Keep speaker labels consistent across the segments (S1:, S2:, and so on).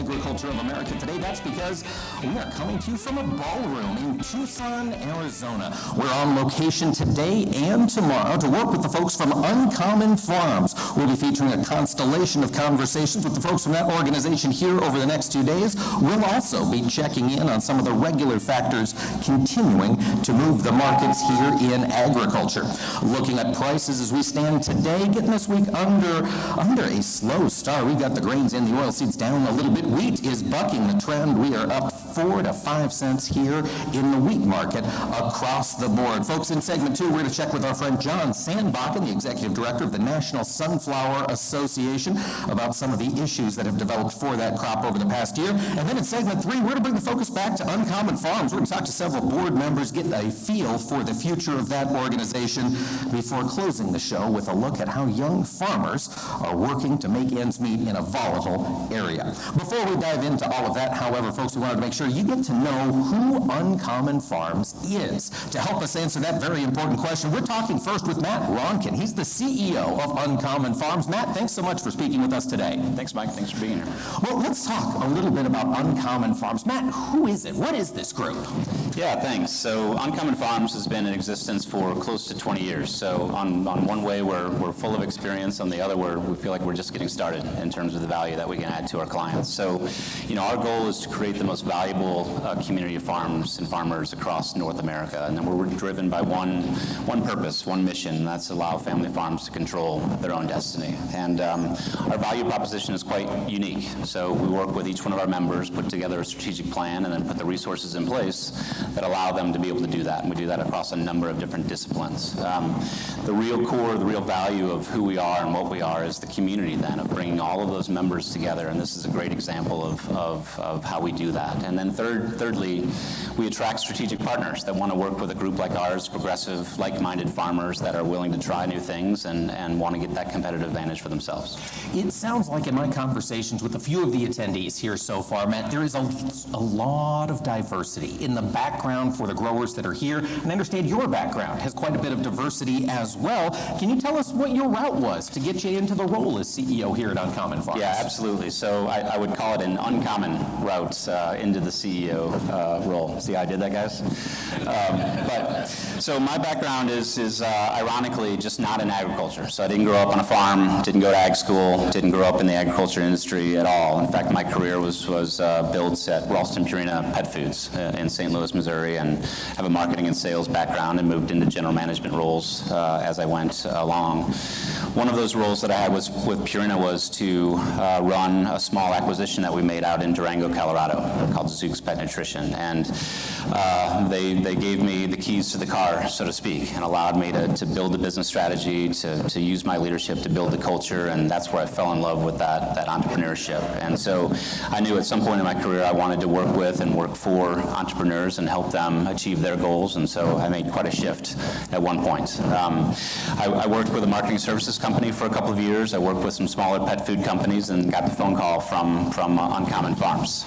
S1: Agriculture of America today. That's because we are coming to you from a ballroom in Tucson, Arizona. We're on location today and tomorrow to work with the folks from Uncommon Farms. We'll be featuring a constellation of conversations with the folks from that organization here over the next two days. We'll also be checking in on some of the regular factors continuing to move the markets here in agriculture. Looking at prices as we stand today, getting this week under under a slow start. We've got the grains and the oilseeds down a little bit. Wheat is bucking the trend. We are up four to five cents here in the wheat market across the board. Folks, in segment two, we're going to check with our friend John Sandbakken, the executive director of the National Sunflower Association, about some of the issues that have developed for that crop over the past year. And then in segment three, we're going to bring the focus back to Uncommon Farms. We're going to talk to several board members, get a feel for the future of that organization before closing the show with a look at how young farmers are working to make ends meet in a volatile area. Before we dive into all of that, however, folks, we wanted to make sure you get to know who Uncommon Farms is. To help us answer that very important question, we're talking first with Matt Ronkin. He's the CEO of Uncommon Farms. Matt, thanks so much for speaking with us today.
S2: Thanks, Mike. Thanks for being here.
S1: Well, let's talk a little bit about Uncommon Farms. Matt, who is it? What is this group?
S2: Yeah, thanks. So Uncommon Farms has been in existence for close to 20 years. So on, on one way, we're, we're full of experience. On the other, we're, we feel like we're just getting started in terms of the value that we can add to our clients. So, you know, our goal is to create the most valuable uh, community of farms and farmers across North America. And then we're driven by one, one purpose, one mission, and that's allow family farms to control their own destiny. And um, our value proposition is quite unique. So we work with each one of our members, put together a strategic plan, and then put the resources in place that allow them to be able to do that. And we do that across a number of different disciplines. Um, the real core, the real value of who we are and what we are is the community then of bringing all of those members together. And this is a great example of, of, of how we do that. And then third, thirdly, we attract strategic partners that want to work with a group like ours, progressive, like-minded farmers that are willing to try new things and, and want to get that competitive advantage for themselves.
S1: It sounds like in my conversations with a few of the attendees here so far, Matt, there is a, a lot of diversity in the background for the growers that are here. And I understand your background has quite a bit of diversity as well. Can you tell us what your route was to get you into the role as CEO here at Uncommon Farms?
S2: Yeah, absolutely. So I, I would call it an uncommon route uh, into the CEO uh, role. See how I did that, guys? Um, but so my background is, is uh, ironically just not in agriculture. So I didn't grow up on a farm, didn't go to ag school, didn't grow up in the agriculture industry at all. In fact, my career was was uh, built at Ralston Purina Pet Foods uh, in St. Louis, Missouri, and have a marketing and sales background and moved into general management roles uh, as I went along. One of those roles that I had was with Purina was to uh, run a small acquisition that we made out in Durango, Colorado, called Zuke's Pet Nutrition, and uh, they they gave me the keys to the car, so to speak, and allowed me to, to build the business strategy, to, to use my leadership to build the culture, and that's where I fell in love with that that entrepreneurship. And so I knew at some point in my career I wanted to work with and work for entrepreneurs and help them achieve their goals, and so I made quite a shift at one point. Um, I, I worked with a marketing services company for a couple of years. I worked with some smaller pet food companies and got the phone call from, from uh, Uncommon Farms.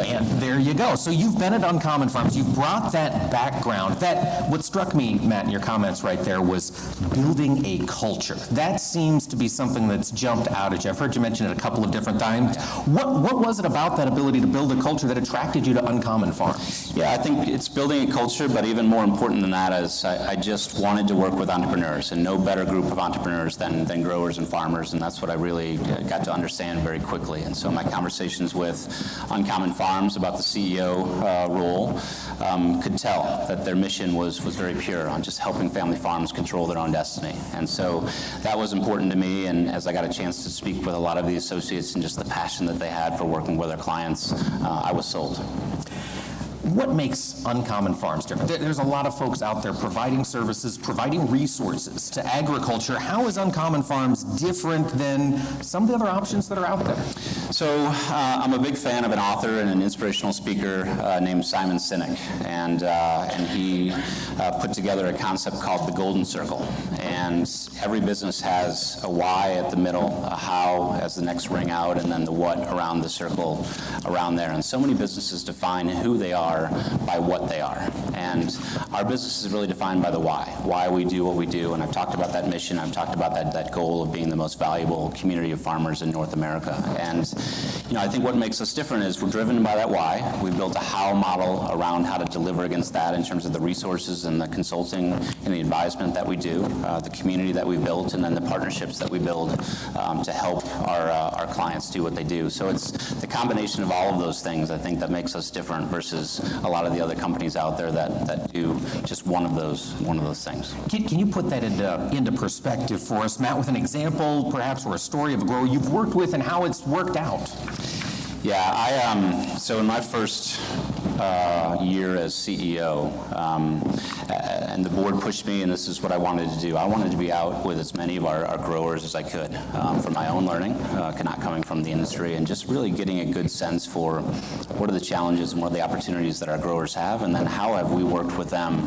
S1: And there you go. So you've been at Uncommon Farms. You've brought that background. That what struck me, Matt, in your comments right there was building a culture. That seems to be something that's jumped out at you. I've heard you mention it a couple of different times. What what was it about that ability to build a culture that attracted you to Uncommon Farms?
S2: Yeah, I think it's building a culture, but even more important than that is I, I just wanted to work with entrepreneurs, and no better group of entrepreneurs than, than growers and farmers, and that's what I really uh, got to understand very quickly. And so my conversations with Uncommon Farms about the CEO uh, role um, could tell that their mission was, was very pure on just helping family farms control their own destiny. And so that was important to me, and as I got a chance to speak with a lot of the associates and just the passion that they had for working with their clients, uh, I was sold.
S1: what makes Uncommon Farms different? There's a lot of folks out there providing services, providing resources to agriculture. How is Uncommon Farms different than some of the other options that are out there?
S2: So uh, I'm a big fan of an author and an inspirational speaker uh, named Simon Sinek, and uh, and he uh, put together a concept called the Golden Circle. And every business has a why at the middle, a how as the next ring out, and then the what around the circle around there. And so many businesses define who they are by what they are. And our business is really defined by the why, why we do what we do. And I've talked about that mission. I've talked about that, that goal of being the most valuable community of farmers in North America. And you know, I think what makes us different is we're driven by that why. We built a how model around how to deliver against that in terms of the resources and the consulting and the advisement that we do, uh, the community that we built, and then the partnerships that we build um, to help our, uh, our clients do what they do. So it's the combination of all of those things, I think, that makes us different versus a lot of the other companies out there that, that do just one of those one of those things.
S1: Can, can you put that into, into perspective for us, Matt, with an example, perhaps, or a story of a grower you've worked with and how it's worked out?
S2: Yeah, I um, so in my first uh, year as CEO, um, and the board pushed me, and this is what I wanted to do. I wanted to be out with as many of our, our growers as I could um, for my own learning, uh, not coming from the industry, and just really getting a good sense for what are the challenges and what are the opportunities that our growers have, and then how have we worked with them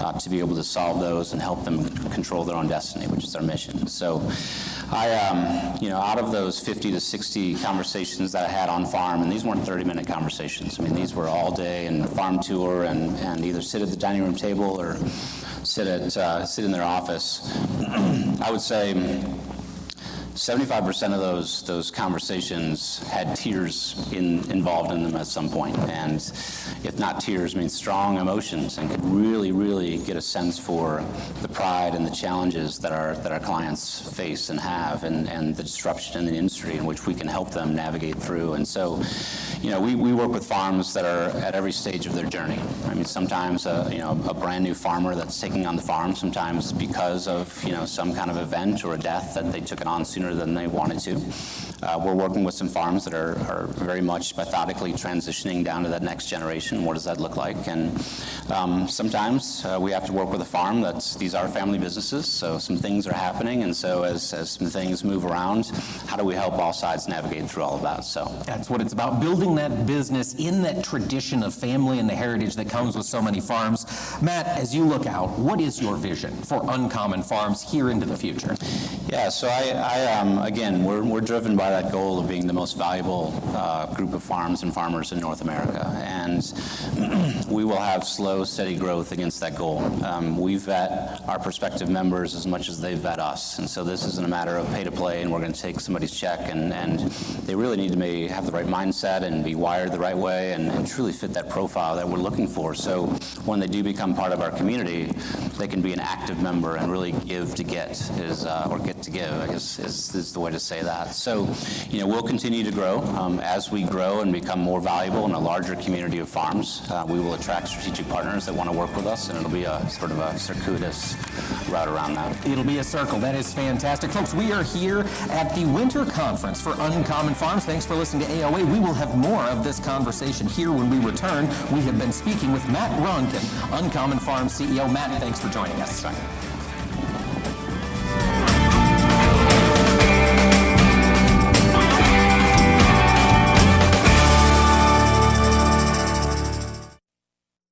S2: uh, to be able to solve those and help them control their own destiny, which is our mission. So, I, um, you know, out of those 50 to 60 conversations that I had on farm, and these weren't 30-minute conversations. I mean, these were all day and farm tour, and, and either sit at the dining room table or sit at uh, sit in their office. I would say 75% of those those conversations had tears in, involved in them at some point, and if not tears, means strong emotions, and could really, really get a sense for the pride and the challenges that our that our clients face and have, and, and the disruption in the industry in which we can help them navigate through. And so, you know, we, we work with farms that are at every stage of their journey. I mean, sometimes a, you know a brand new farmer that's taking on the farm, sometimes because of you know some kind of event or a death that they took it on sooner sooner than they wanted to. Uh, we're working with some farms that are, are, very much methodically transitioning down to that next generation. What does that look like? And um, sometimes uh, we have to work with a farm that's these are family businesses, so some things are happening, and so as, as some things move around, how do we help all sides navigate through all of that? So
S1: that's what it's about: building that business in that tradition of family and the heritage that comes with so many farms. Matt, as you look out, what is your vision for Uncommon Farms here into the future?
S2: Yeah, so I, I um, again, we're, we're driven by that goal of being the most valuable uh, group of farms and farmers in North America. And we will have slow, steady growth against that goal. Um, we vet our prospective members as much as they vet us. And so this isn't a matter of pay to play and we're going to take somebody's check. And, and they really need to be, have the right mindset and be wired the right way and, and truly fit that profile that we're looking for. So when they do become part of our community, they can be an active member and really give to get, is, uh, or get to give, I guess is, is the way to say that. So, you know, we'll continue to grow. Um, as we grow and become more valuable in a larger community of farms, uh, we will attract strategic partners that want to work with us, and it'll be a sort of a circuitous route around that.
S1: It'll be a circle. That is fantastic. Folks, we are here at the Winter Conference for Uncommon Farms. Thanks for listening to AOA. We will have more of this conversation here when we return. We have been speaking with Matt Ronkin, Uncommon Farms CEO. Matt, thanks for joining us.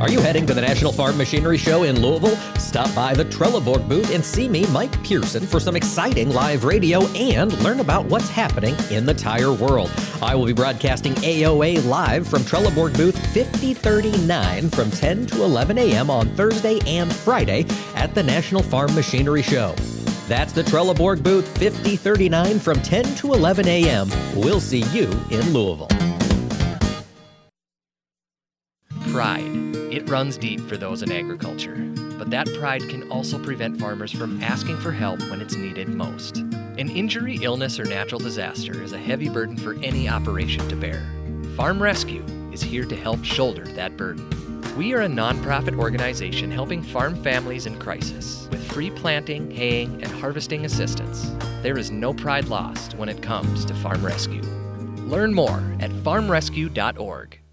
S3: Are you heading to the National Farm Machinery Show in Louisville? Stop by the Trelleborg booth and see me, Mike Pearson, for some exciting live radio and learn about what's happening in the tire world. I will be broadcasting AOA live from Trelleborg booth 5039 from 10 to 11 a.m. on Thursday and Friday at the National Farm Machinery Show. That's the Trelleborg booth 5039 from 10 to 11 a.m. We'll see you in Louisville.
S4: Pride. It runs deep for those in agriculture, but that pride can also prevent farmers from asking for help when it's needed most. An injury, illness, or natural disaster is a heavy burden for any operation to bear. Farm Rescue is here to help shoulder that burden. We are a nonprofit organization helping farm families in crisis with free planting, haying, and harvesting assistance. There is no pride lost when it comes to farm rescue. Learn more at farmrescue.org.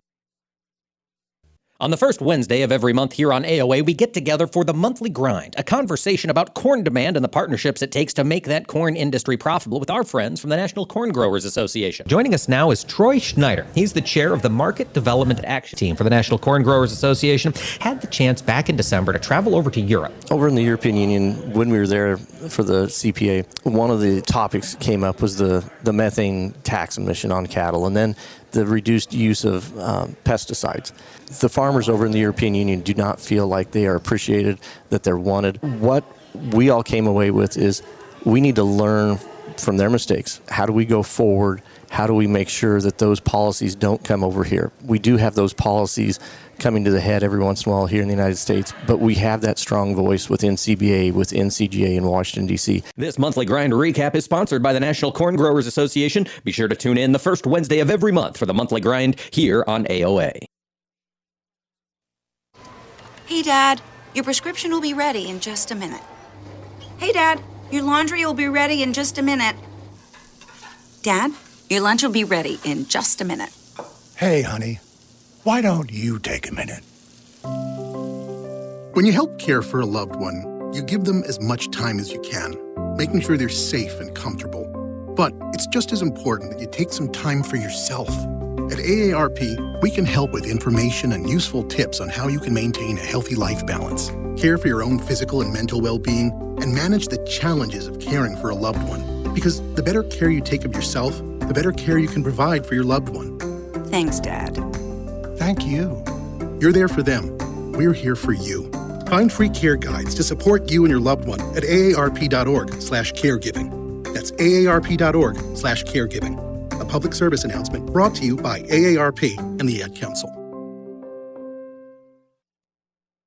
S3: On the first Wednesday of every month here on AOA, we get together for the monthly grind, a conversation about corn demand and the partnerships it takes to make that corn industry profitable with our friends from the National Corn Growers Association. Joining us now is Troy Schneider. He's the chair of the Market Development Action Team for the National Corn Growers Association. Had the chance back in December to travel over to Europe.
S5: Over in the European Union, when we were there for the CPA, one of the topics came up was the, the methane tax emission on cattle. And then the reduced use of um, pesticides. The farmers over in the European Union do not feel like they are appreciated, that they're wanted. What we all came away with is we need to learn from their mistakes. How do we go forward? How do we make sure that those policies don't come over here? We do have those policies coming to the head every once in a while here in the United States, but we have that strong voice within CBA, within CGA in Washington, D.C.
S3: This monthly grind recap is sponsored by the National Corn Growers Association. Be sure to tune in the first Wednesday of every month for the monthly grind here on AOA.
S6: Hey, Dad, your prescription will be ready in just a minute. Hey, Dad, your laundry will be ready in just a minute. Dad, your lunch will be ready in just a minute.
S7: Hey, honey, why don't you take a minute?
S8: When you help care for a loved one, you give them as much time as you can, making sure they're safe and comfortable. But it's just as important that you take some time for yourself. At AARP, we can help with information and useful tips on how you can maintain a healthy life balance, care for your own physical and mental well being, and manage the challenges of caring for a loved one. Because the better care you take of yourself, the better care you can provide for your loved one.
S6: Thanks, Dad.
S7: Thank you.
S8: You're there for them. We're here for you. Find free care guides to support you and your loved one at aarp.org/caregiving. That's aarp.org/caregiving. A public service announcement brought to you by AARP and the Ad Council.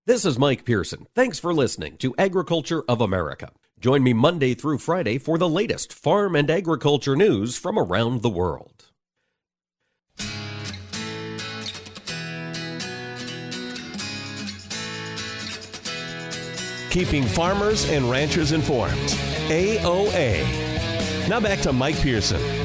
S9: This is Mike Pearson. Thanks for listening to Agriculture of America. Join me Monday through Friday for the latest farm and agriculture news from around the world.
S10: Keeping farmers and ranchers informed. AOA. Now back to Mike Pearson.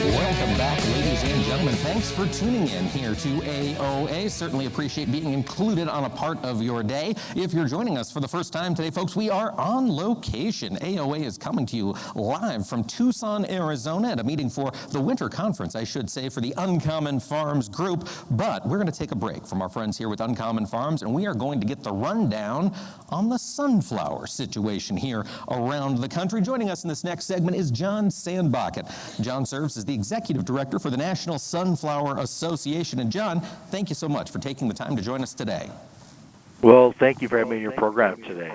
S1: Welcome back, ladies and gentlemen. Thanks for tuning in here to AOA. Certainly appreciate being included on a part of your day. If you're joining us for the first time today, folks, we are on location. AOA is coming to you live from Tucson, Arizona at a meeting for the winter conference, I should say, for the Uncommon Farms Group. But we're going to take a break from our friends here with Uncommon Farms, and we are going to get the rundown on the sunflower situation here around the country. Joining us in this next segment is John Sandbakken. John serves as the executive director for the National Sunflower Association. And John, thank you so much for taking the time to join us today.
S11: Well, thank you for having me in your program today.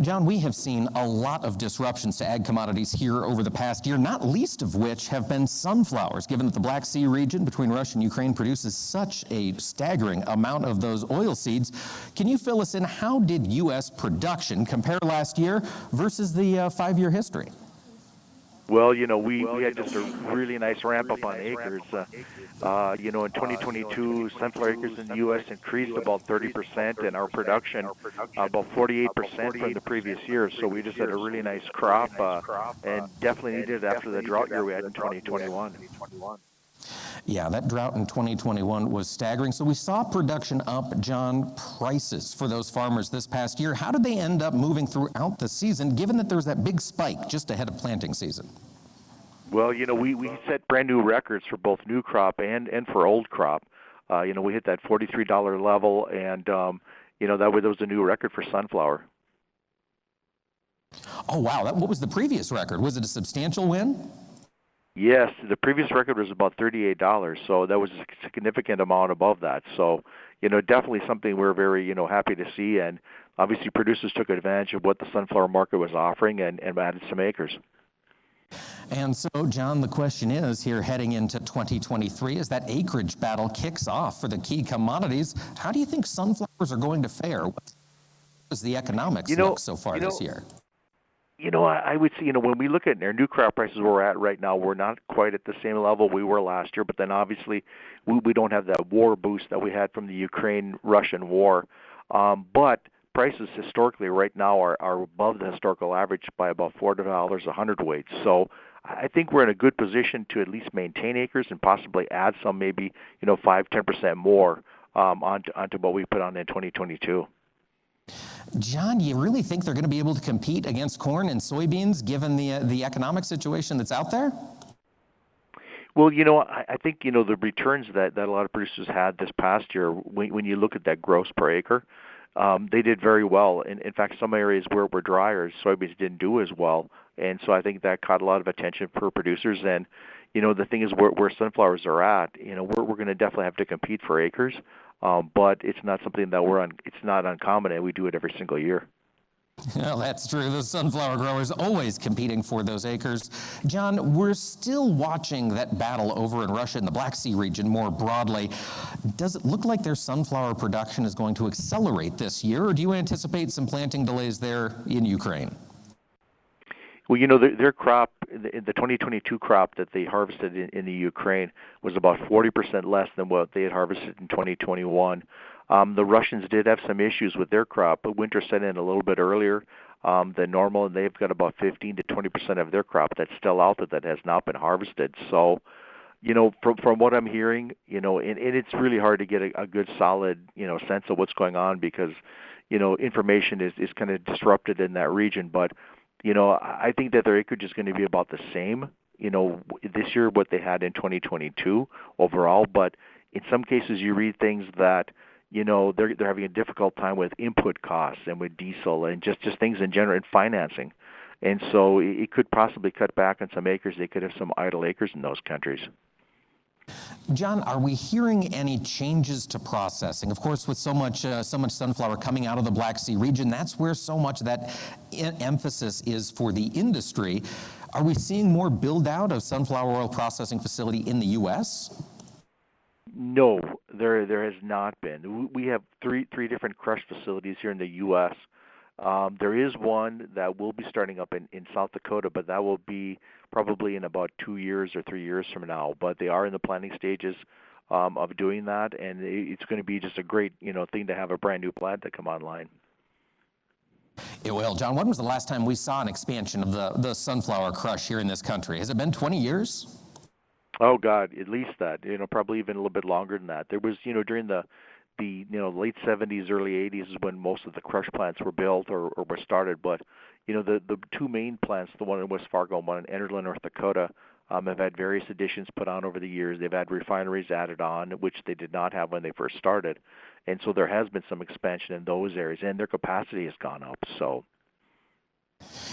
S1: John, we have seen a lot of disruptions to ag commodities here over the past year, not least of which have been sunflowers, given that the Black Sea region between Russia and Ukraine produces such a staggering amount of those oil seeds. Can you fill us in? How did U.S. production compare last year versus the uh, five year history?
S11: Well, you know, we, we had just a really nice ramp up on acres. Uh, uh, you know, in 2022, sunflower acres in the U.S. increased about 30%, and our production about 48% from the previous year. So we just had a really nice crop, uh, and definitely needed it after the drought year we had in 2021.
S1: Yeah, that drought in 2021 was staggering. So we saw production up, John, prices for those farmers this past year. How did they end up moving throughout the season, given that there was that big spike just ahead of planting season?
S11: Well, you know, we, we set brand new records for both new crop and, and for old crop. Uh, you know, we hit that $43 level, and, um, you know, that was, that was a new record for sunflower.
S1: Oh, wow. That, what was the previous record? Was it a substantial win?
S11: Yes, the previous record was about thirty-eight dollars, so that was a significant amount above that. So, you know, definitely something we're very, you know, happy to see, and obviously producers took advantage of what the sunflower market was offering and, and added some acres.
S1: And so, John, the question is here heading into 2023 as that acreage battle kicks off for the key commodities, how do you think sunflowers are going to fare? What does the economics
S11: you know,
S1: look so far
S11: you know,
S1: this year?
S11: You know, I, I would say, you know, when we look at our new crop prices where we're at right now, we're not quite at the same level we were last year. But then obviously, we, we don't have that war boost that we had from the Ukraine-Russian war. Um, but prices historically right now are, are above the historical average by about four dollars a hundredweight. So I think we're in a good position to at least maintain acres and possibly add some, maybe you know five ten percent more um, onto onto what we put on in 2022.
S1: John, you really think they're going to be able to compete against corn and soybeans given the, uh, the economic situation that's out there?
S11: Well, you know, I, I think you know the returns that that a lot of producers had this past year. When, when you look at that gross per acre, um, they did very well. In, in fact, some areas where were drier, soybeans didn't do as well, and so I think that caught a lot of attention for producers. And you know, the thing is, where, where sunflowers are at, you know, we're we're going to definitely have to compete for acres. Um, but it's not something that we're on. It's not uncommon, and we do it every single year.
S1: Well, that's true. The sunflower growers always competing for those acres. John, we're still watching that battle over in Russia in the Black Sea region more broadly. Does it look like their sunflower production is going to accelerate this year, or do you anticipate some planting delays there in Ukraine?
S11: Well, you know, their, their crop, the, the 2022 crop that they harvested in, in the Ukraine was about 40% less than what they had harvested in 2021. Um, the Russians did have some issues with their crop, but winter set in a little bit earlier um, than normal, and they've got about 15 to 20 percent of their crop that's still out there that has not been harvested. So, you know, from from what I'm hearing, you know, and, and it's really hard to get a, a good solid, you know, sense of what's going on because, you know, information is is kind of disrupted in that region. But you know, I think that their acreage is going to be about the same, you know, this year what they had in 2022 overall. But in some cases, you read things that you know they're they're having a difficult time with input costs and with diesel and just just things in general and financing. And so it could possibly cut back on some acres. They could have some idle acres in those countries.
S1: John, are we hearing any changes to processing? Of course, with so much uh, so much sunflower coming out of the Black Sea region, that's where so much that emphasis is for the industry. Are we seeing more build out of sunflower oil processing facility in the U.S.?
S11: No, there there has not been. We have three three different crush facilities here in the U.S. Um, there is one that will be starting up in, in South Dakota, but that will be probably in about two years or three years from now. But they are in the planning stages um, of doing that, and it's going to be just a great you know thing to have a brand new plant to come online.
S1: It will. John, when was the last time we saw an expansion of the, the sunflower crush here in this country? Has it been 20 years?
S11: Oh God, at least that. You know, probably even a little bit longer than that. There was, you know, during the the you know late 70s, early 80s is when most of the crush plants were built or, or were started. But you know the the two main plants, the one in West Fargo and one in Enderlin, North Dakota, um, have had various additions put on over the years. They've had refineries added on, which they did not have when they first started, and so there has been some expansion in those areas, and their capacity has gone up. So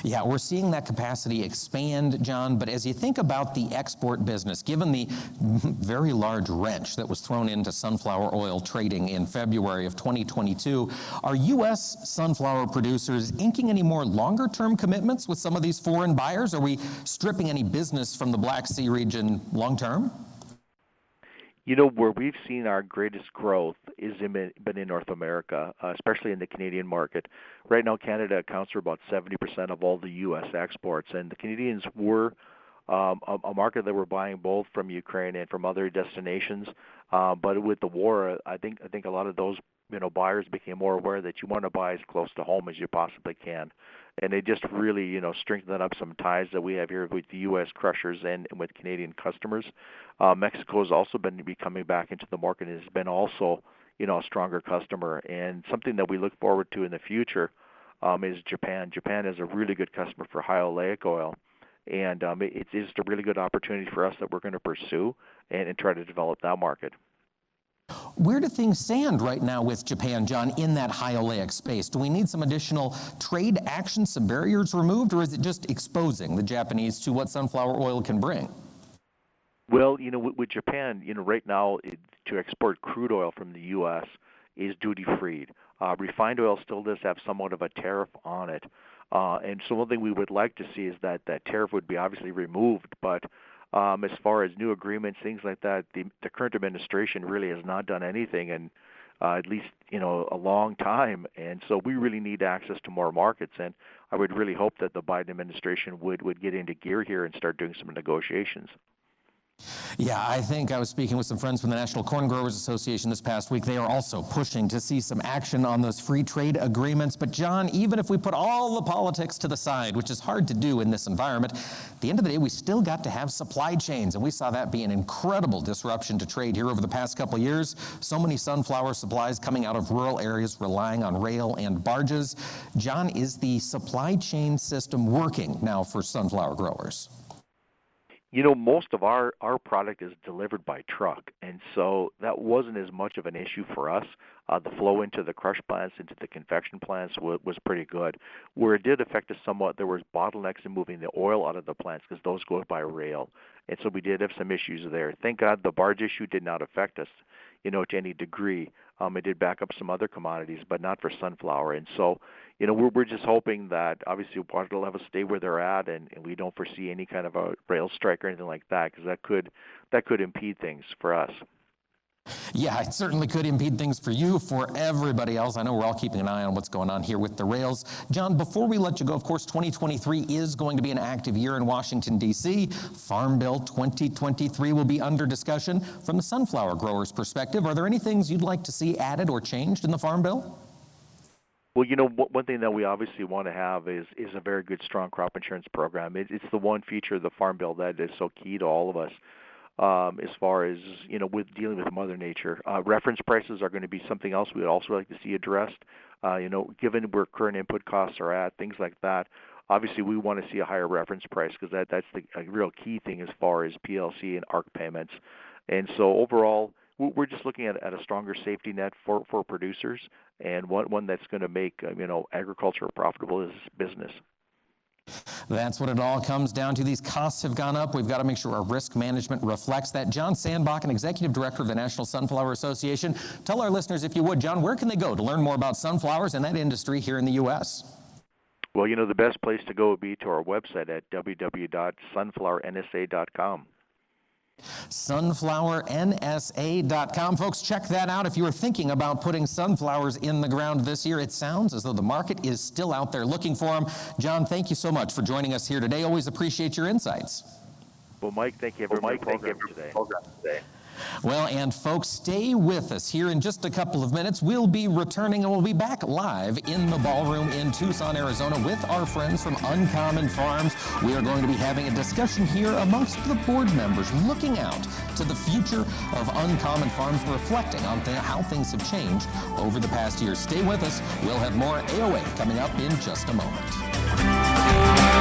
S1: yeah, we're seeing that capacity expand, John. But as you think about the export business, given the very large wrench that was thrown into sunflower oil trading in February of 2022, are U.S. sunflower producers inking any more longer term commitments with some of these foreign buyers? Are we stripping any business from the Black Sea region long term?
S11: You know, where we've seen our greatest growth is in, been in North America, uh, especially in the Canadian market. Right now, Canada accounts for about 70% of all the U.S. exports, and the Canadians were um, a, a market that we're buying both from Ukraine and from other destinations. Uh, but with the war, I think I think a lot of those you know buyers became more aware that you want to buy as close to home as you possibly can and they just really you know strengthen up some ties that we have here with the U.S. crushers and, with Canadian customers. Uh, Mexico has also been be coming back into the market and has been also you know a stronger customer and something that we look forward to in the future um, is Japan. Japan is a really good customer for high oleic oil. And um, it, it's just a really good opportunity for us that we're going to pursue and, and try to develop that market.
S1: Where do things stand right now with Japan, John, in that high oleic space? Do we need some additional trade action, some barriers removed, or is it just exposing the Japanese to what sunflower oil can bring?
S11: Well, you know, with, with Japan, you know, right now it, to export crude oil from the U.S. is duty free. Uh, refined oil still does have somewhat of a tariff on it, uh, and so one thing we would like to see is that that tariff would be obviously removed, but um, as far as new agreements, things like that. The, the current administration really has not done anything, and uh, at least you know a long time, and so we really need access to more markets. And I would really hope that the Biden administration would would get into gear here and start doing some negotiations.
S1: Yeah, I think I was speaking with some friends from the National Corn Growers Association this past week. They are also pushing to see some action on those free trade agreements. But, John, even if we put all the politics to the side, which is hard to do in this environment, at the end of the day, we still got to have supply chains. And we saw that be an incredible disruption to trade here over the past couple years. So many sunflower supplies coming out of rural areas relying on rail and barges. John, is the supply chain system working now for sunflower growers?
S11: You know most of our our product is delivered by truck and so that wasn't as much of an issue for us. Uh, the flow into the crush plants into the confection plants was, was pretty good. Where it did affect us somewhat there was bottlenecks in moving the oil out of the plants because those go by rail and so we did have some issues there. Thank god the barge issue did not affect us you know to any degree. Um, it did back up some other commodities but not for sunflower and so you know, we're, just hoping that obviously water levels stay where they're at, and, and we don't foresee any kind of a rail strike or anything like that, because that could that could impede things for us.
S1: Yeah, it certainly could impede things for you, for everybody else. I know we're all keeping an eye on what's going on here with the rails. John, before we let you go, of course, 2023 is going to be an active year in Washington, D.C. Farm Bill 2023 will be under discussion. From the sunflower growers' perspective, are there any things you'd like to see added or changed in the Farm Bill?
S11: Well, you know, one thing that we obviously want to have is is a very good, strong crop insurance program. It, it's the one feature of the Farm Bill that is so key to all of us. Um, as far as you know, with dealing with Mother Nature, uh, reference prices are going to be something else we'd also like to see addressed. Uh, you know, given where current input costs are at, things like that. Obviously, we want to see a higher reference price because that that's the real key thing as far as PLC and ARC payments. And so overall, we're just looking at, at a stronger safety net for, for producers and one, one that's going to make uh, you know agriculture a profitable business.
S1: That's what it all comes down to. These costs have gone up. We've got to make sure our risk management reflects that. John Sandbakken, an executive director of the National Sunflower Association. Tell our listeners, if you would, John, where can they go to learn more about sunflowers and that industry here in the U.S.?
S11: Well, you know, the best place to go would be to our website at www.sunflowernsa.com
S1: sunflowernsa.com. Folks, check that out. If you are thinking about putting sunflowers in the ground this year, it sounds as though the market is still out there looking for them. John, thank you so much for joining us here today. Always appreciate your insights.
S11: Well, Mike, thank you for well, Mike, thank you today. today.
S1: Well, and folks, stay with us here in just a couple of minutes. We'll be returning and we'll be back live in the ballroom in Tucson, Arizona with our friends from Uncommon Farms. We are going to be having a discussion here amongst the board members, looking out to the future of Uncommon Farms, reflecting on th- how things have changed over the past year. Stay with us. We'll have more AOA coming up in just a moment.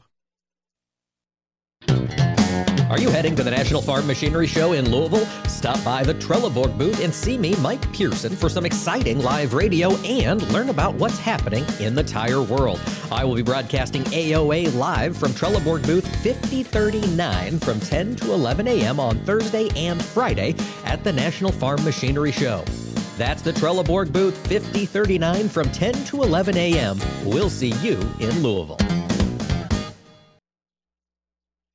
S3: Are you heading to the National Farm Machinery Show in Louisville? Stop by the Trelleborg booth and see me, Mike Pearson, for some exciting live radio and learn about what's happening in the tire world. I will be broadcasting AOA live from Trelleborg booth 5039 from 10 to 11 a.m. on Thursday and Friday at the National Farm Machinery Show. That's the Trelleborg booth 5039 from 10 to 11 a.m. We'll see you in Louisville.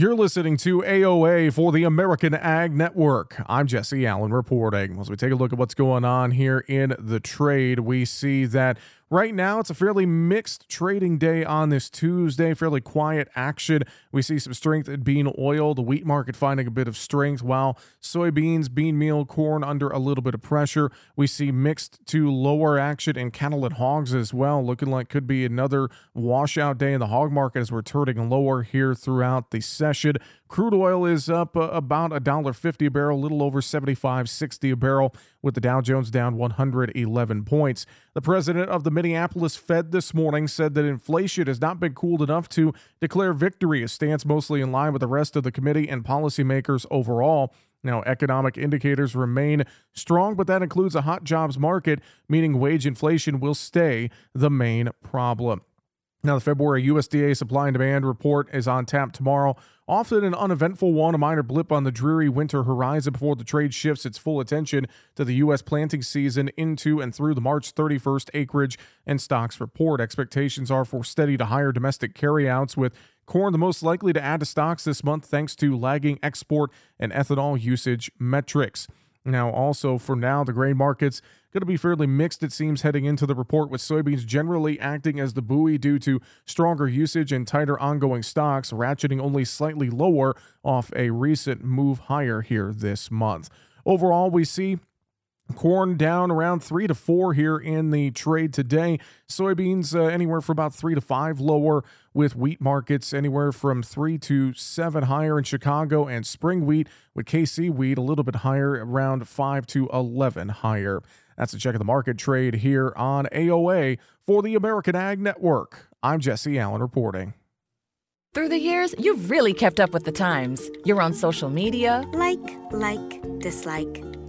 S12: You're listening to AOA for the American Ag Network. I'm Jesse Allen reporting. As we take a look at what's going on here in the trade, we see that Right now, it's a fairly mixed trading day on this Tuesday, fairly quiet action. We see some strength in bean oil, the wheat market finding a bit of strength, while soybeans, bean meal, corn under a little bit of pressure. We see mixed to lower action in cattle and hogs as well, looking like could be another washout day in the hog market as we're turning lower here throughout the session. Crude oil is up uh, about a dollar fifty a barrel, a little over seventy five sixty a barrel, with the Dow Jones down one hundred eleven points. The president of the Minneapolis Fed this morning said that inflation has not been cooled enough to declare victory, a stance mostly in line with the rest of the committee and policymakers overall. Now, economic indicators remain strong, but that includes a hot jobs market, meaning wage inflation will stay the main problem. Now, the February USDA supply and demand report is on tap tomorrow. Often an uneventful one, a minor blip on the dreary winter horizon before the trade shifts its full attention to the U.S. planting season into and through the March 31st acreage and stocks report. Expectations are for steady to higher domestic carryouts, with corn the most likely to add to stocks this month thanks to lagging export and ethanol usage metrics. Now, also for now, the grain markets going to be fairly mixed, it seems, heading into the report, with soybeans generally acting as the buoy due to stronger usage and tighter ongoing stocks, ratcheting only slightly lower off a recent move higher here this month. Overall, we see Corn down around three to four here in the trade today. Soybeans uh, anywhere from about three to five lower, with wheat markets anywhere from three to seven higher in Chicago, and spring wheat with KC wheat a little bit higher, around five to 11 higher. That's a check of the market trade here on AOA for the American Ag Network. I'm Jesse Allen reporting.
S13: Through the years, you've really kept up with the times. You're on social media.
S14: Like, like, dislike,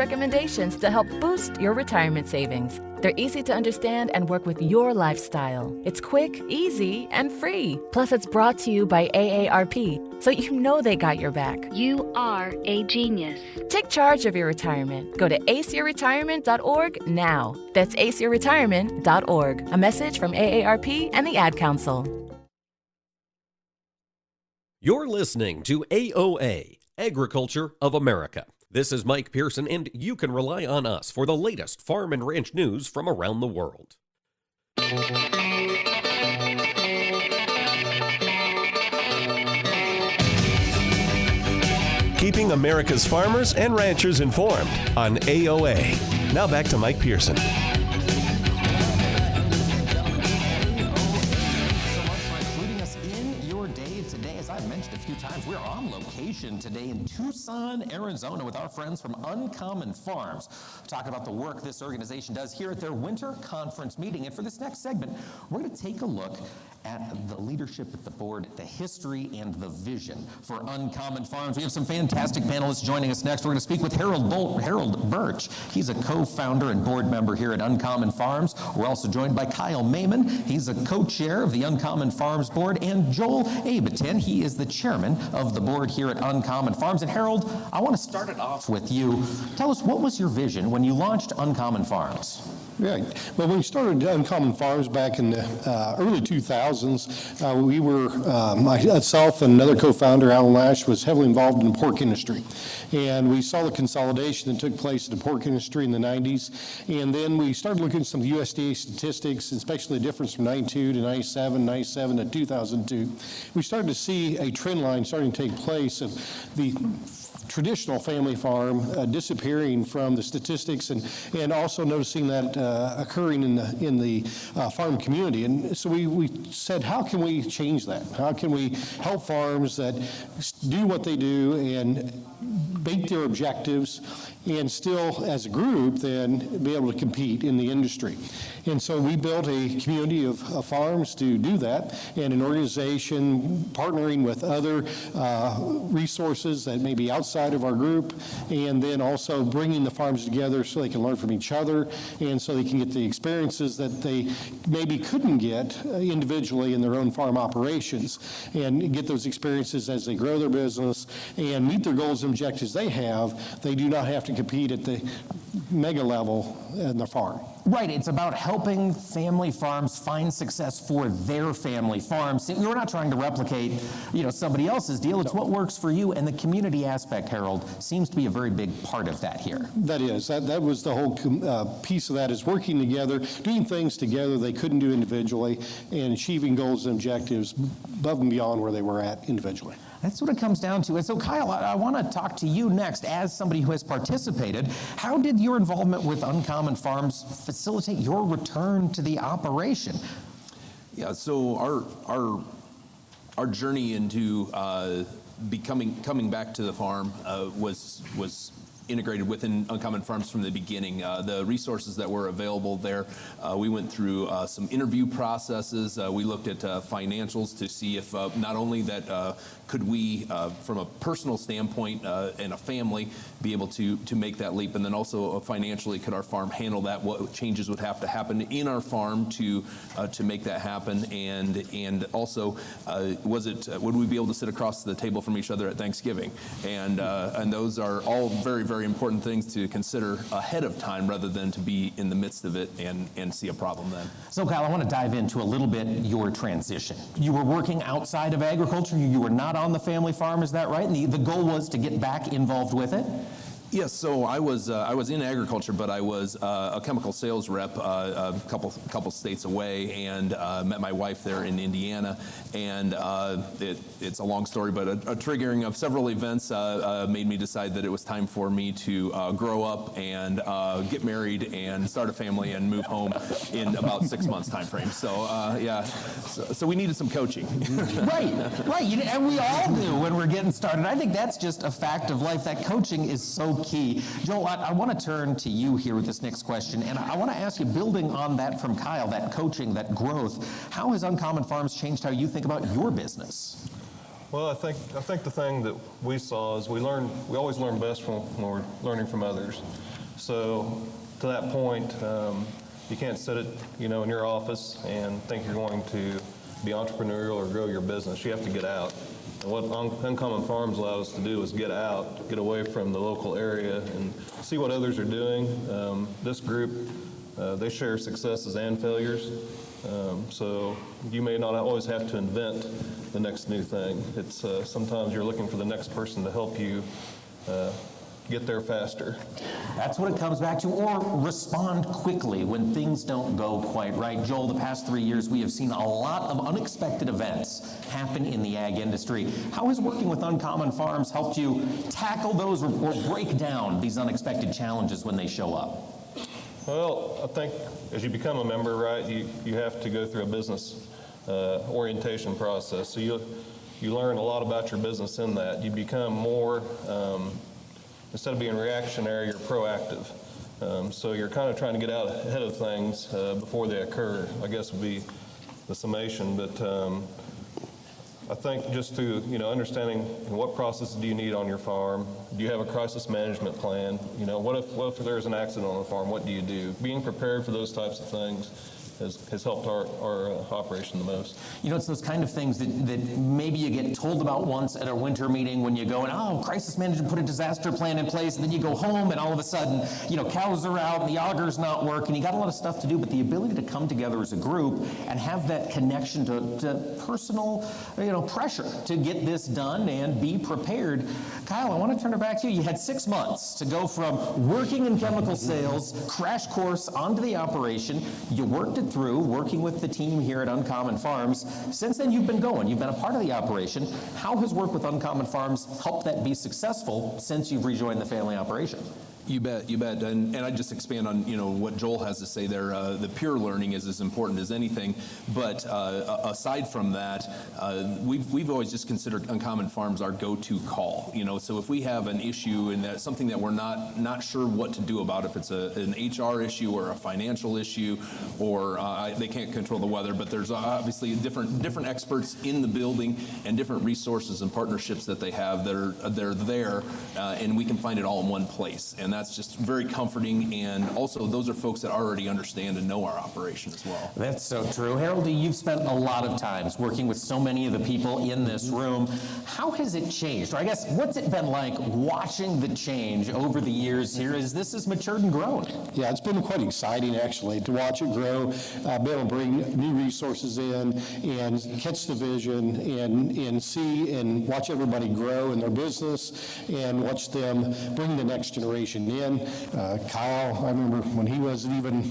S13: recommendations to help boost your retirement savings. They're easy to understand and work with your lifestyle. It's quick, easy, and free. Plus, it's brought to you by AARP, so you know they got your back.
S15: You are a genius.
S13: Take charge of your retirement. Go to aceyourretirement.org now. That's aceyourretirement.org. A message from AARP and the Ad Council.
S9: You're listening to AOA, Agriculture of America. This is Mike Pearson, and you can rely on us for the latest farm and ranch news from around the world.
S10: Keeping America's farmers and ranchers informed on AOA. Now back to Mike Pearson.
S1: Today in Tucson, Arizona with our friends from Uncommon Farms. Talk about the work this organization does here at their winter conference meeting. And for this next segment, we're going to take a look at the leadership at the board, the history and the vision for Uncommon Farms. We have some fantastic panelists joining us next. We're going to speak with Harold Bolt, Harold Birch. He's a co-founder and board member here at Uncommon Farms. We're also joined by Kyle Mayman. He's a co-chair of the Uncommon Farms board, and Joel Abatin. He is the chairman of the board here at Uncommon Farms. And Harold, I want to start it off with you. Tell us what was your vision when you launched Uncommon Farms?
S16: Right. Well, when we started Uncommon Farms back in the uh, early 2000s, uh, we were, uh, myself and another co-founder, Alan Lash, was heavily involved in the pork industry. And we saw the consolidation that took place in the pork industry in the 90s. And then we started looking at some of the USDA statistics, especially the difference from 92 to 97, 97 to 2002. We started to see a trend line starting to take place of the traditional family farm uh, disappearing from the statistics and, and also noticing that uh, occurring in the, in the uh, farm community. And so we, we said, how can we change that? How can we help farms that do what they do and make their objectives and still, as a group, then be able to compete in the industry. And so we built a community of, of farms to do that, and an organization partnering with other uh, resources that may be outside of our group, and then also bringing the farms together so they can learn from each other, and so they can get the experiences that they maybe couldn't get uh, individually in their own farm operations, and get those experiences as they grow their business and meet their goals and objectives they have. They do not have to compete at the mega level in the farm.
S1: Right, it's about helping family farms find success for their family farms. You're not trying to replicate, you know, somebody else's deal. It's what works for you, and the community aspect, Harold, seems to be a very big part of that here.
S16: That is, that, that was the whole uh, piece of that is working together, doing things together they couldn't do individually, and achieving goals and objectives above and beyond where they were at individually.
S1: That's what it comes down to. And so, Kyle, I, I want to talk to you next as somebody who has participated. How did your involvement with Uncommon Farms facilitate your return to the operation?
S17: Yeah, so our our our journey into uh, becoming coming back to the farm uh, was was integrated within Uncommon Farms from the beginning. Uh, the resources that were available there, uh, we went through uh, some interview processes. Uh, we looked at uh, financials to see if uh, not only that could we, uh, from a personal standpoint uh, and a family, be able to to make that leap, and then also uh, financially, could our farm handle that? What changes would have to happen in our farm to to make that happen? And and also, was it would we be able to sit across the table from each other at Thanksgiving? And and those are all very very important things to consider ahead of time rather than to be in the midst of it and, and see a problem then.
S1: So, Kyle, I want to dive into a little bit your transition. You were working outside of agriculture, you were not on the family farm, is that right? And the, the goal was to get back involved with it?
S17: Yes, so I was uh, I was in agriculture, but I was uh, a chemical sales rep uh, a couple couple states away, and uh, met my wife there in Indiana. And uh, it, it's a long story, but a, a triggering of several events uh, made me decide that it was time for me to grow up and get married and start a family and move home in about six months time frame. So yeah, so, so, we needed some coaching.
S1: right, right, and we all do when we're getting started. I think that's just a fact of life. That coaching is so key. Joel, I, I want to turn to you here with this next question, and I, I want to ask you, building on that from Kyle, that coaching, that growth, how has Uncommon Farms changed how you think about your business?
S18: Well, I think I think the thing that we saw is we learn we always learn best from when we're learning from others. So to that point, um, you can't sit it you know in your office and think you're going to be entrepreneurial or grow your business. You have to get out. What Uncommon Farms allowed us to do is get out, get away from the local area, and see what others are doing. Um, this group, uh, they share successes and failures. Um, so you may not always have to invent the next new thing. It's uh, sometimes you're looking for the next person to help you uh, get there faster.
S1: That's what it comes back to, or respond quickly when things don't go quite right. Joel, the past three years, we have seen a lot of unexpected events happen in the ag industry. How has working with Uncommon Farms helped you tackle those or, break down these unexpected challenges when they show up?
S18: Well, I think as you become a member, right, you, you have to go through a business uh, orientation process. So you, you learn a lot about your business in that. You become more um, instead of being reactionary, you're proactive. Um, so you're kind of trying to get out ahead of things uh, before they occur, I guess would be the summation. But um, I think just to, you know, understanding what processes do you need on your farm? Do you have a crisis management plan? You know, what if, what if there's an accident on the farm? What do you do? Being prepared for those types of things has, has helped our, our uh, operation the most.
S1: You know, it's those kind of things that, that maybe you get told about once at a winter meeting when you go and, oh, crisis management put a disaster plan in place, and then you go home and all of a sudden, you know, cows are out, and the auger's not working, you got a lot of stuff to do, but the ability to come together as a group and have that connection to, to personal, you know, pressure to get this done and be prepared. Kyle, I want to turn it back to you. You had six months to go from working in chemical sales, crash course onto the operation. You worked it through working with the team here at Uncommon Farms. Since then, you've been going. You've been a part of the operation. How has work with Uncommon Farms helped that be successful since you've rejoined the family operation?
S17: You bet, you bet, and, and I just expand on you know what Joel has to say there. Uh, the peer learning is as important as anything, but uh, aside from that, uh, we've we've always just considered Uncommon Farms our go-to call. You know, so if we have an issue and that's something that we're not not sure what to do about, if it's a, an HR issue or a financial issue, or uh, they can't control the weather, but there's obviously different different experts in the building and different resources and partnerships that they have that are they're there, uh, and we can find it all in one place, and that's just very comforting. And also, those are folks that already understand and know our operation as well.
S1: That's so true. Harold, you've spent a lot of times working with so many of the people in this room. How has it changed? Or I guess, what's it been like watching the change over the years here as this has matured and grown?
S16: Yeah, it's been quite exciting actually to watch it grow, uh, be able to bring new resources in and catch the vision and, and see and watch everybody grow in their business and watch them bring the next generation in. Uh, Kyle, I remember when he was even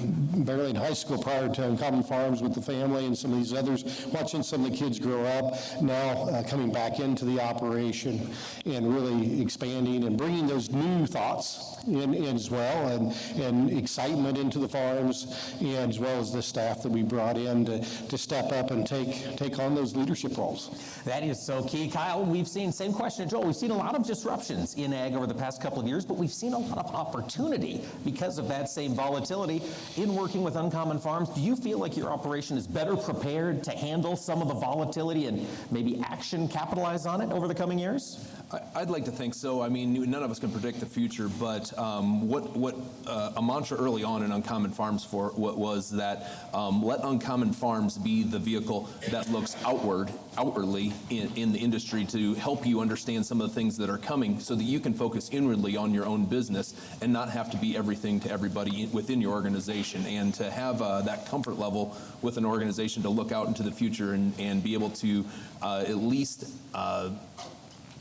S16: barely in high school prior to Uncommon Farms with the family and some of these others, watching some of the kids grow up, now uh, coming back into the operation and really expanding and bringing those new thoughts in, in as well and, and excitement into the farms and as well as the staff that we brought in to, to step up and take, take on those leadership roles.
S1: That is so key. Kyle, we've seen, same question Joel, we've seen a lot of disruptions in ag over the past couple of years, but we've seen a lot of opportunity because of that same volatility in working with Uncommon Farms. Do you feel like your operation is better prepared to handle some of the volatility and maybe action capitalize on it over the coming years?
S17: I'd like to think so. I mean, none of us can predict the future, but um, what what uh, a mantra early on in Uncommon Farms for was that um, let Uncommon Farms be the vehicle that looks outward, outwardly in, in the industry to help you understand some of the things that are coming, so that you can focus inwardly on your own business and not have to be everything to everybody within your organization, and to have uh, that comfort level with an organization to look out into the future and, and be able to uh, at least uh,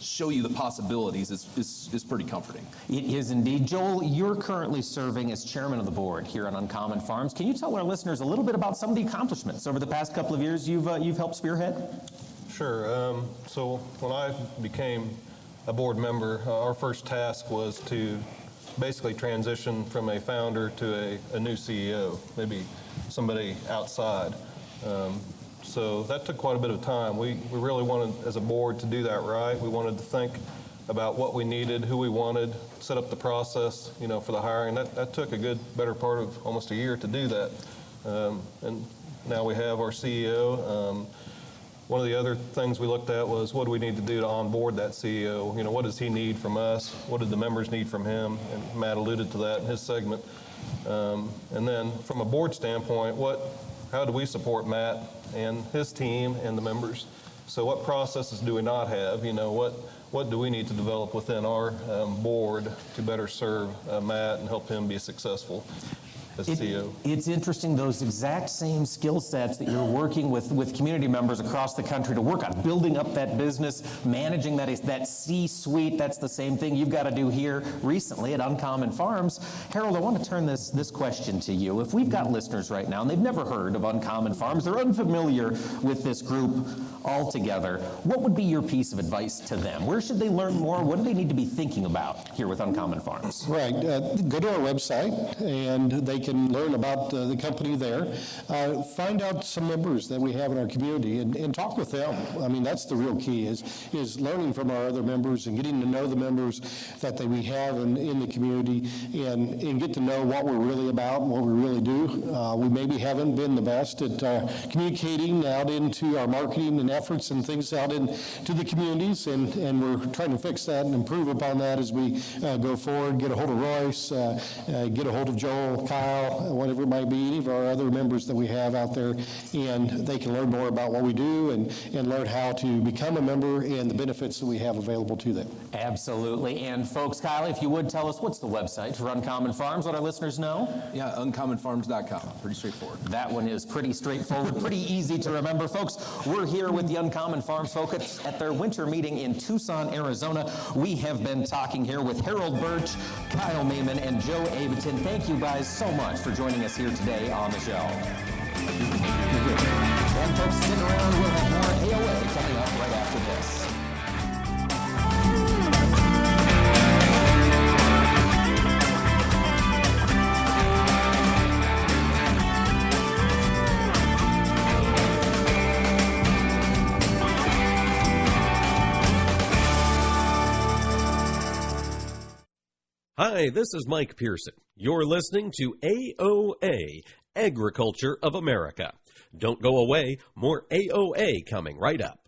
S17: show you the possibilities is, is, is pretty comforting.
S1: It is indeed. Joel, you're currently serving as chairman of the board here on Uncommon Farms. Can you tell our listeners a little bit about some of the accomplishments over the past couple of years you've, uh, you've helped spearhead?
S18: Sure. Um, so when I became a board member, uh, our first task was to basically transition from a founder to a, a new CEO, maybe somebody outside. Um, so that took quite a bit of time. We, we really wanted, as a board, to do that right. We wanted to think about what we needed, who we wanted, set up the process, you know, for the hiring. That, that took a good, better part of almost a year to do that. Um, and now we have our CEO. Um, one of the other things we looked at was what do we need to do to onboard that CEO? You know, what does he need from us? What did the members need from him? And Matt alluded to that in his segment. Um, and then from a board standpoint, what, how do we support Matt and his team and the members. So what processes do we not have? You know, what, what do we need to develop within our um, board to better serve uh, Matt and help him be successful? As it, CEO.
S1: It's interesting those exact same skill sets that you're working with with community members across the country to work on building up that business, managing that that C-suite. That's the same thing you've got to do here recently at Uncommon Farms. Harold, I want to turn this this question to you. If we've got listeners right now and they've never heard of Uncommon Farms, they're unfamiliar with this group altogether. What would be your piece of advice to them? Where should they learn more? What do they need to be thinking about here with Uncommon Farms?
S16: Right. Uh, go to our website and they can learn about uh, the company there. Uh, find out some members that we have in our community and, and, talk with them. I mean, that's the real key is, is learning from our other members and getting to know the members that they, we have in, in the community and, and get to know what we're really about and what we really do. Uh, we maybe haven't been the best at uh, communicating out into our marketing and efforts and things out into the communities, and, and we're trying to fix that and improve upon that as we uh, go forward. Get a hold of Royce, uh, get a hold of Joel, Kyle, Uh, whatever it might be, any of our other members that we have out there, and they can learn more about what we do and, and learn how to become a member and the benefits that we have available to them.
S1: Absolutely. And folks, Kyle, if you would tell us what's the website for Uncommon Farms, let our listeners know.
S17: Yeah, uncommonfarms.com. Pretty straightforward.
S1: That one is pretty straightforward, pretty easy to remember. Folks, we're here with the Uncommon Farms folks at their winter meeting in Tucson, Arizona. We have been talking here with Harold Birch, Kyle Mayman, and Joe Abatin. Thank you guys so much for joining us here today on the show. And folks, stick around. We'll have more AOA coming up right after this.
S9: Hi, this is Mike Pearson. You're listening to AOA, Agriculture of America. Don't go away, more AOA coming right up.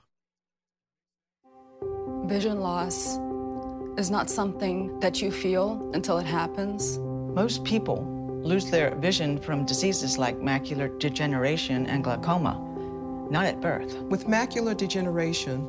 S19: Vision loss is not something that you feel until it happens.
S20: Most people lose their vision from diseases like macular degeneration and glaucoma, not at birth.
S21: With macular degeneration,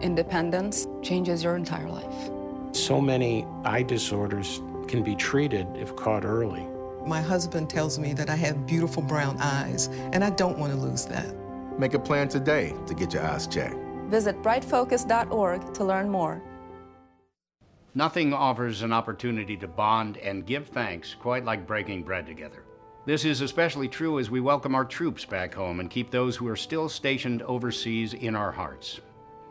S19: independence, changes your entire life.
S22: So many eye disorders can be treated if caught early.
S21: My husband tells me that I have beautiful brown eyes, and I don't want to lose that.
S23: Make a plan today to get your eyes checked.
S19: Visit brightfocus.org to learn more.
S24: Nothing offers an opportunity to bond and give thanks quite like breaking bread together. This is especially true as we welcome our troops back home and keep those who are still stationed overseas in our hearts.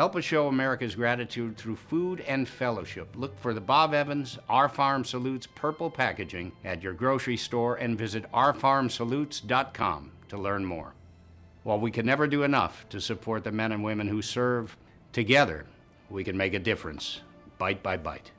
S24: Help us show America's gratitude through food and fellowship. Look for the Bob Evans Our Farm Salutes purple packaging at your grocery store and visit ourfarmsalutes.com to learn more. While we can never do enough to support the men and women who serve, together we can make a difference, bite by bite.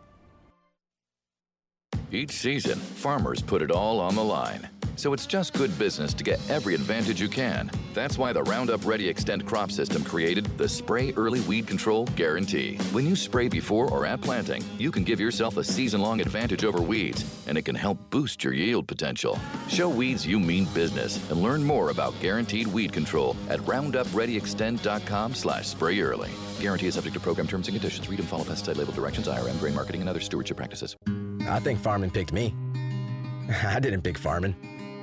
S25: Each season, farmers put it all on the line. So it's just good business to get every advantage you can. That's why the Roundup Ready Xtend crop system created the Spray Early Weed Control Guarantee. When you spray before or at planting, you can give yourself a season long advantage over weeds, and it can help boost your yield potential. Show weeds you mean business and learn more about guaranteed weed control at roundupreadyextend.com slash spray early. Guarantee is subject to program terms and conditions. Read and follow pesticide label directions, IRM, grain marketing, and other stewardship practices.
S26: I think farming picked me. I didn't pick farming.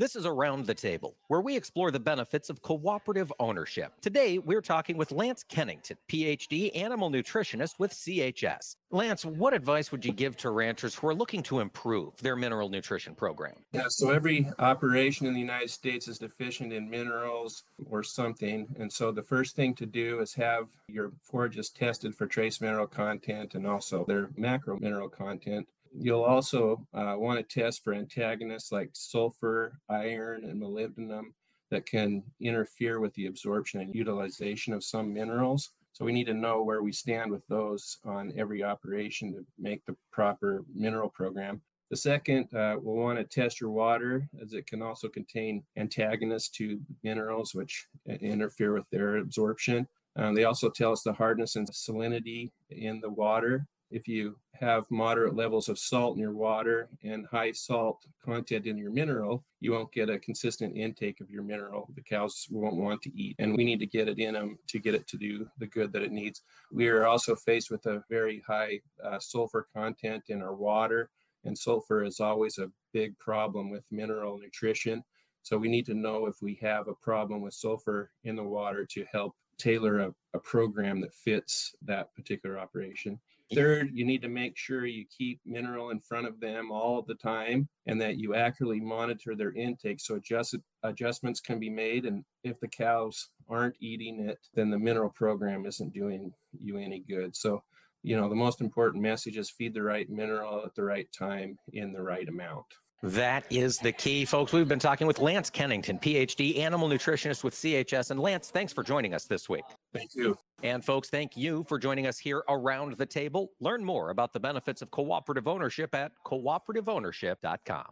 S3: This is Around the Table, where we explore the benefits of cooperative ownership. Today, we're talking with Lance Kennington, PhD animal nutritionist with CHS. Lance, what advice would you give to ranchers who are looking to improve their mineral nutrition program?
S27: Yeah, so every operation in the United States is deficient in minerals or something. And so the first thing to do is have your forages tested for trace mineral content and also their macro mineral content. You'll also uh, want to test for antagonists like sulfur, iron, and molybdenum that can interfere with the absorption and utilization of some minerals. So we need to know where we stand with those on every operation to make the proper mineral program. The second, uh, we'll want to test your water as it can also contain antagonists to minerals which uh, interfere with their absorption. Um, they also tell us the hardness and salinity in the water if you have moderate levels of salt in your water and high salt content in your mineral, you won't get a consistent intake of your mineral. The cows won't want to eat, and we need to get it in them to get it to do the good that it needs. We are also faced with a very high uh, sulfur content in our water, and sulfur is always a big problem with mineral nutrition. So we need to know if we have a problem with sulfur in the water to help tailor a, a program that fits that particular operation. Third, you need to make sure you keep mineral in front of them all the time and that you accurately monitor their intake so adjust, adjustments can be made. And if the cows aren't eating it, then the mineral program isn't doing you any good. So, you know, the most important message is feed the right mineral at the right time in the right amount.
S28: That is the key, folks. We've been talking with Lance Kennington, PhD, animal nutritionist with CHS. And Lance, thanks for joining us this week.
S27: Thank you.
S28: And folks, thank you for joining us here around the table. Learn more about the benefits of cooperative ownership at cooperativeownership.com.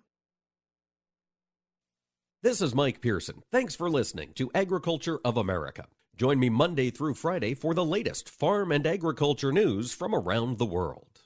S9: This is Mike Pearson. Thanks for listening to Agriculture of America. Join me Monday through Friday for the latest farm and agriculture news from around the world.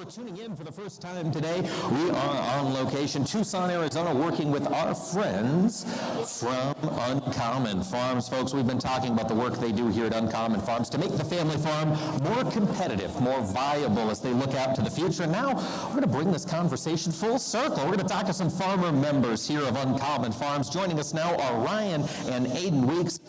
S1: Are tuning in for the first time today, we are on location, Tucson, Arizona, working with our friends from Uncommon Farms. Folks, we've been talking about the work they do here at Uncommon Farms to make the family farm more competitive, more viable as they look out to the future. And now we're going to bring this conversation full circle. We're going to talk to some farmer members here of Uncommon Farms. Joining us now are Ryan and Aiden Weeks,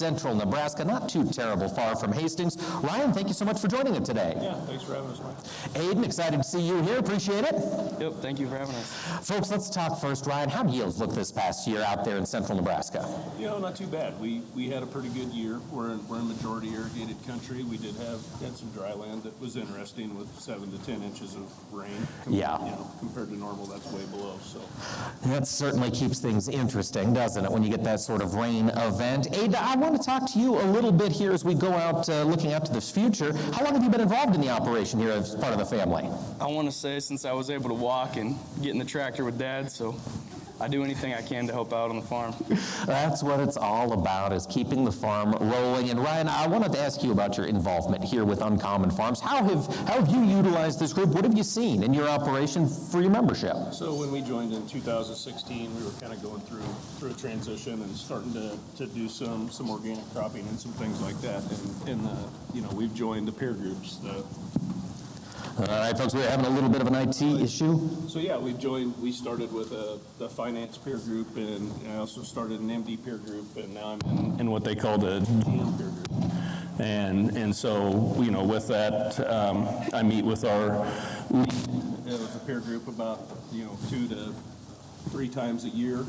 S1: Central Nebraska, not too terrible far from Hastings. Ryan, thank you so much for joining us today.
S29: Yeah, thanks for having us, Mike.
S1: Aiden, excited to see you here. Appreciate it.
S29: Yep, thank you for having us.
S1: Folks, let's talk first. Ryan, how do yields look this past year out there in central Nebraska?
S29: You know, not too bad. We we had a pretty good year. We're in, we're in majority irrigated country. We did have had some dry land that was interesting with seven to ten inches of rain. Com-
S1: Yeah.
S29: You know, compared to normal, that's way below. So.
S1: That certainly keeps things interesting, doesn't it, when you get that sort of rain event? Aiden, I want to talk to you a little bit here as we go out uh, looking out to the future. How long have you been involved in the operation here as part of the family?
S29: I want to say since I was able to walk and get in the tractor with Dad, so I do anything I can to help out on the farm.
S1: That's what it's all about, is keeping the farm rolling. And Ryan, I wanted to ask you about your involvement here with Uncommon Farms. How have, how have you utilized this group? What have you seen in your operation for your membership?
S29: So when we joined in 2016, we were kind of going through through a transition and starting to, to do some some organic cropping and some things like that. And, and uh, you know, we've joined the peer groups. The,
S1: All right, folks, we're having a little bit of an IT issue.
S29: So yeah, we joined. We started with a the finance peer group, and I also started an MD peer group, and now I'm in, in what they call the GM peer group. And and so you know, with that, um, I meet with our lead of the peer group about you know two to three times a year.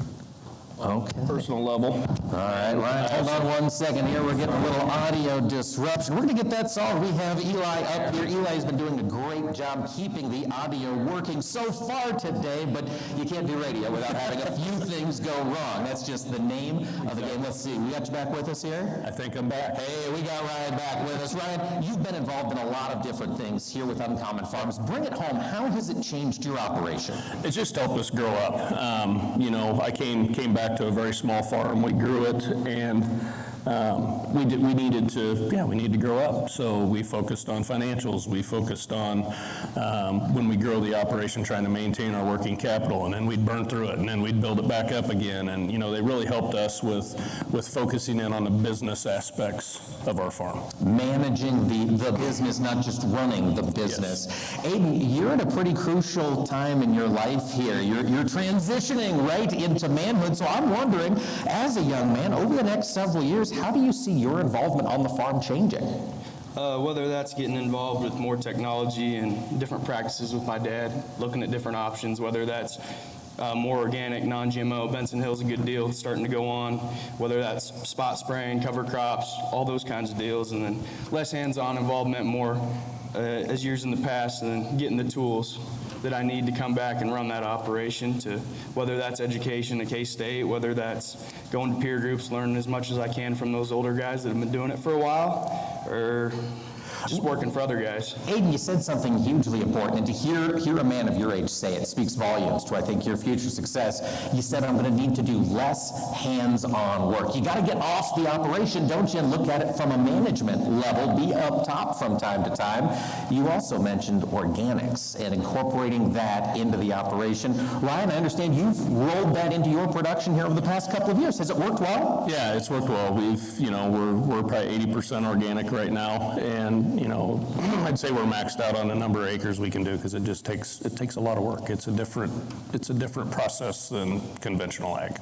S29: On a Personal level.
S1: All right, Ryan, hold on one second here. We're getting a little audio disruption. We're going to get that solved. We have Eli up here. Eli's been doing a great job keeping the audio working so far today, but you can't do radio without having a few things go wrong. That's just the name of the game. Let's see. We got you back with us here?
S29: I think I'm back.
S1: Hey, we got Ryan back with us. Ryan, you've been involved in a lot of different things here with Uncommon Farms. Bring it home. How has it changed your operation?
S29: It's just helped us grow up. Um, you know, I came came back to a very small farm. We grew it, and um, we did, we needed to yeah we needed to grow up. So we focused on financials. We focused on um, when we grow the operation, trying to maintain our working capital, and then we'd burn through it, and then we'd build it back up again. And you know, they really helped us with with focusing in on the business aspects of our farm.
S1: managing the, the business, not just running the business. Aiden, you're at a pretty crucial time in your life here. You're, you're transitioning right into manhood. So I'm wondering, as a young man, over the next several years, how do you see your involvement on the farm changing?
S29: Uh, whether that's getting involved with more technology and different practices with my dad, looking at different options, whether that's uh, more organic, non-GMO, Benson Hill's a good deal, it's starting to go on, whether that's spot spraying, cover crops, all those kinds of deals, and then less hands-on involvement, more uh, as years in the past, and then getting the tools that I need to come back and run that operation to, whether that's education at K-State, whether that's going to peer groups, learning as much as I can from those older guys that have been doing it for a while, or just working for other guys.
S1: Aiden, you said something hugely important, and to hear, hear a man of your age say it speaks volumes to, I think, your future success. You said, I'm going to need to do less hands-on work. You got to get off the operation, don't you, and look at it from a management level, be up top from time to time. You also mentioned organics and incorporating that into the operation. Ryan, I understand you've rolled that into your production here over the past couple of years. Has it worked well?
S29: Yeah, it's worked well. We've, you know, we're, we're probably 80% organic right now, and
S30: you know, I'd say we're maxed out on the number of acres we can do because it just takes, it takes a lot of work. It's a different, it's a different process than conventional ag.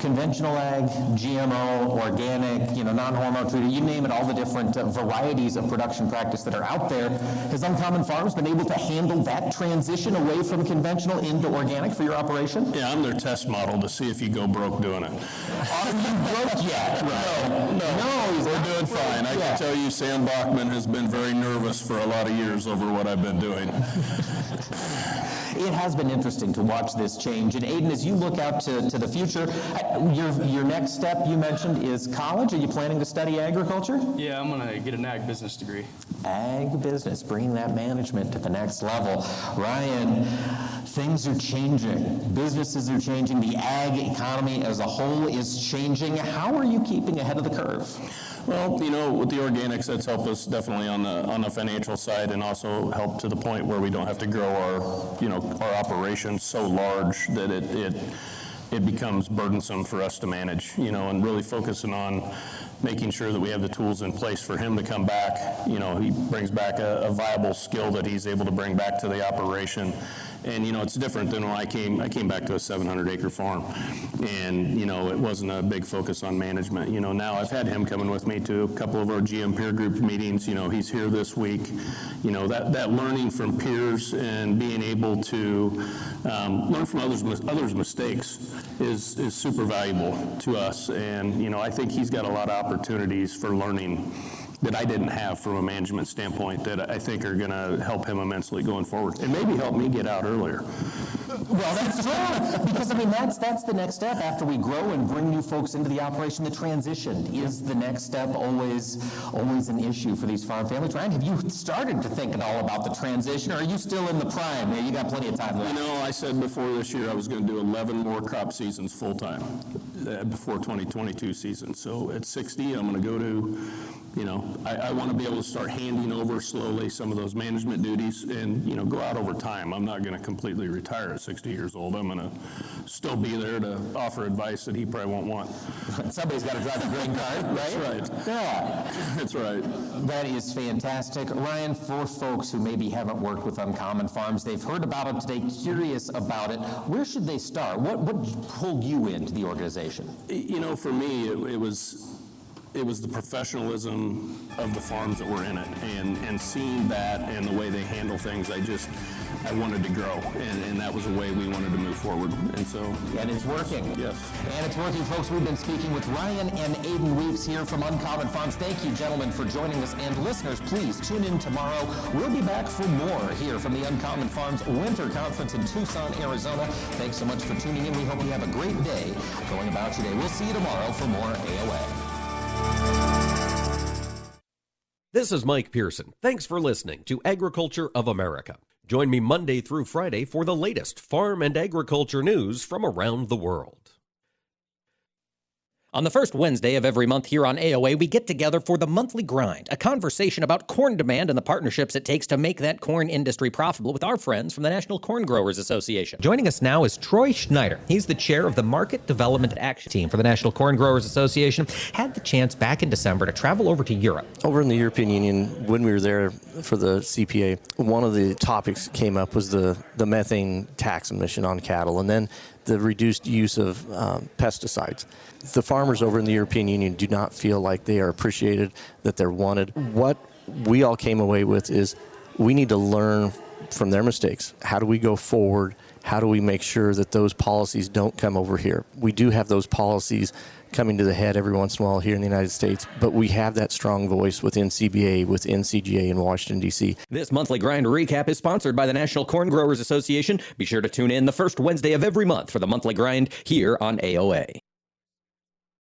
S1: Conventional ag, GMO, organic, you know, non-hormone treated, you name it, all the different uh, varieties of production practice that are out there. Has Uncommon Farms been able to handle that transition away from conventional into organic for your operation?
S30: Yeah, I'm their test model to see if you go broke doing it.
S1: Are you broke yet?
S30: No, no,
S1: No, he's
S30: we're doing
S1: broke
S30: fine. I can tell you Sandbakken has been very nervous for a lot of years over what I've been doing.
S1: It has been interesting to watch this change. And Aiden, as you look out to, to the future, uh, your, your next step you mentioned is college. Are you planning to study agriculture?
S29: Yeah, I'm gonna get an ag business degree.
S1: Ag business, bringing that management to the next level. Ryan, things are changing. Businesses are changing. The ag economy as a whole is changing. How are you keeping ahead of the curve?
S30: Well, you know, with the organics, that's helped us definitely on the, on the financial side and also helped to the point where we don't have to grow our, you know, our operation so large that it, it, it becomes burdensome for us to manage, you know, and really focusing on making sure that we have the tools in place for him to come back. You know, he brings back a, a viable skill that he's able to bring back to the operation. And, you know, it's different than when I came, I came back to a 700 acre farm. And, you know, it wasn't a big focus on management. You know, now I've had him coming with me to a couple of our GM peer group meetings. You know, he's here this week. You know, that, that learning from peers and being able to um, learn from others' others' mistakes is, is super valuable to us. And, you know, I think he's got a lot of opportunities for learning that I didn't have from a management standpoint that I think are going to help him immensely going forward, and maybe help me get out earlier.
S1: Well, that's true. Because, I mean, that's, that's the next step after we grow and bring new folks into the operation. The transition is the next step, always, always an issue for these farm families. Ryan, have you started to think at all about the transition, or are you still in the prime? Yeah, you got plenty of time
S30: You know, I said before this year I was going to do 11 more crop seasons full-time uh, before 2022 season. So at 60, I'm going to go to, you know, I, I want to be able to start handing over slowly some of those management duties and, you know, go out over time. I'm not going to completely retire at 60 years old. I'm going to still be there to offer advice that he probably won't want.
S1: Somebody's got to drive the grain cart, right?
S30: That's right.
S1: Yeah.
S30: That's right.
S1: That is fantastic. Ryan, for folks who maybe haven't worked with Uncommon Farms, they've heard about it today, curious about it, where should they start? What, what pulled you into the organization?
S30: You know, for me, it, it was it was the professionalism of the farms that were in it, and and seeing that and the way they handle things, I just I wanted to grow, and, and that was a way we wanted to move forward, and so
S1: And it's working.
S30: Yes.
S1: And it's working, folks. We've been speaking with Ryan and Aiden Weeks here from Uncommon Farms. Thank you, gentlemen, for joining us. And listeners, please tune in tomorrow. We'll be back for more here from the Uncommon Farms Winter Conference in Tucson, Arizona. Thanks so much for tuning in. We hope you have a great day going about your day. We'll see you tomorrow for more AOA.
S9: This is Mike Pearson. Thanks for listening to Agriculture of America. Join me Monday through Friday for the latest farm and agriculture news from around the world.
S31: On the first Wednesday of every month here on AOA, we get together for the monthly grind, a conversation about corn demand and the partnerships it takes to make that corn industry profitable with our friends from the National Corn Growers Association. Joining us now is Troy Schneider. He's the chair of the Market Development Action Team for the National Corn Growers Association. Had the chance back in December to travel over to Europe.
S5: Over in the European Union, when we were there for the CPA, one of the topics came up was the, the methane tax emission on cattle, and then the reduced use of um, pesticides. The farmers over in the European Union do not feel like they are appreciated, that they're wanted. What we all came away with is we need to learn from their mistakes. How do we go forward? How do we make sure that those policies don't come over here? We do have those policies coming to the head every once in a while here in the United States, but we have that strong voice within CBA, within CGA in Washington, D.C.
S31: This monthly grind recap is sponsored by the National Corn Growers Association. Be sure to tune in the first Wednesday of every month for the monthly grind here on AOA.